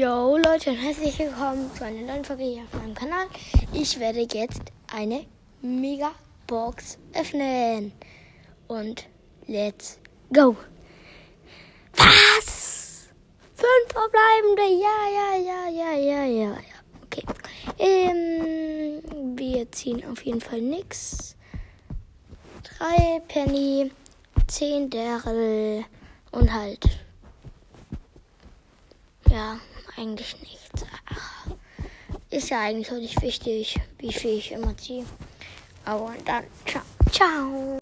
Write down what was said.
Yo Leute und herzlich willkommen zu einer neuen Folge hier auf meinem Kanal. Ich werde jetzt eine Mega Box öffnen. Und let's go. Was? Fünf verbleibende. Ja, ja, ja, ja, ja, ja, ja. Okay. Ähm, wir ziehen auf jeden Fall nix. Drei Penny, zehn Daryl und halt ja, eigentlich nichts. Ist ja eigentlich auch nicht wichtig, wie viel ich immer ziehe. Aber dann, ciao. Ciao.